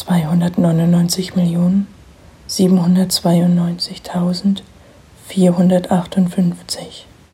zweihundertneunundneunzig Millionen siebenhundertzweiundneunzigtausendvierhundertachtundfünfzig.